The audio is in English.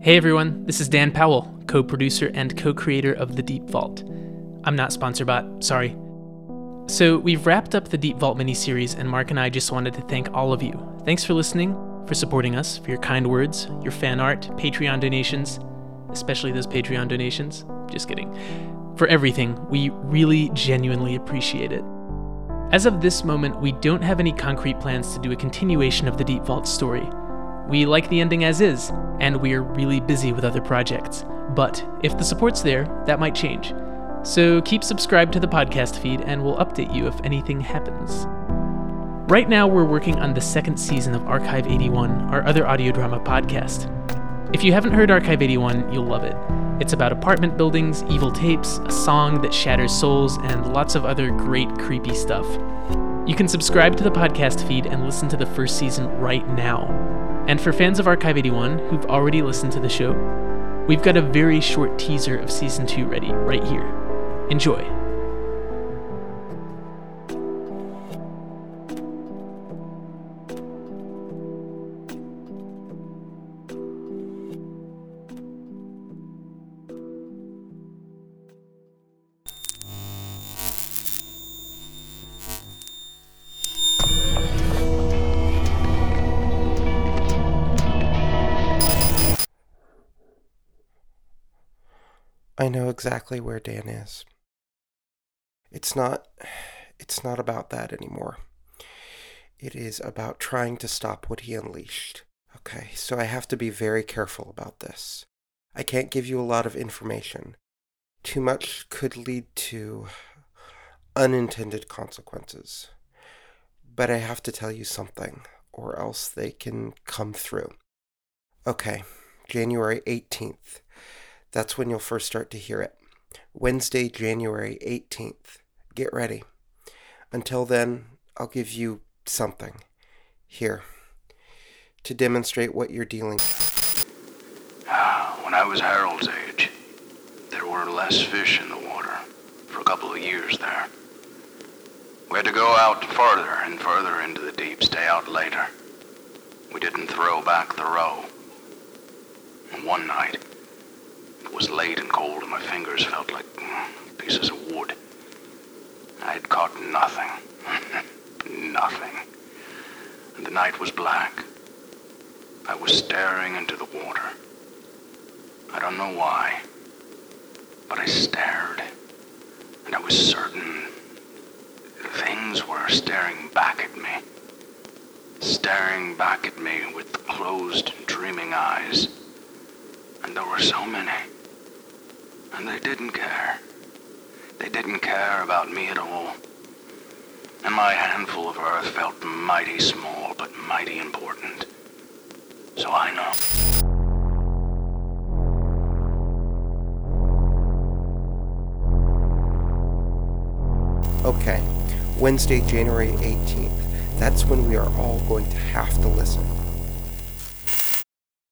Hey everyone, this is Dan Powell, co producer and co creator of The Deep Vault. I'm not sponsor bot, sorry. So, we've wrapped up the Deep Vault miniseries, and Mark and I just wanted to thank all of you. Thanks for listening, for supporting us, for your kind words, your fan art, Patreon donations, especially those Patreon donations. Just kidding. For everything, we really genuinely appreciate it. As of this moment, we don't have any concrete plans to do a continuation of the Deep Vault story. We like the ending as is, and we're really busy with other projects. But if the support's there, that might change. So keep subscribed to the podcast feed and we'll update you if anything happens. Right now, we're working on the second season of Archive 81, our other audio drama podcast. If you haven't heard Archive 81, you'll love it. It's about apartment buildings, evil tapes, a song that shatters souls, and lots of other great creepy stuff. You can subscribe to the podcast feed and listen to the first season right now. And for fans of Archive 81 who've already listened to the show, we've got a very short teaser of season 2 ready right here. Enjoy. I know exactly where Dan is. It's not it's not about that anymore. It is about trying to stop what he unleashed. Okay, so I have to be very careful about this. I can't give you a lot of information. Too much could lead to unintended consequences. But I have to tell you something, or else they can come through. Okay, January 18th. That's when you'll first start to hear it. Wednesday, January 18th. Get ready. Until then, I'll give you something. Here. To demonstrate what you're dealing with. When I was Harold's age, there were less fish in the water for a couple of years there. We had to go out farther and further into the deep, stay out later. We didn't throw back the row. One night, it was late and cold, and my fingers felt like pieces of wood. I had caught nothing. nothing. And the night was black. I was staring into the water. I don't know why, but I stared. And I was certain things were staring back at me. Staring back at me with closed, dreaming eyes. And there were so many. And they didn't care. They didn't care about me at all. And my handful of earth felt mighty small, but mighty important. So I know. Okay, Wednesday, January 18th. That's when we are all going to have to listen.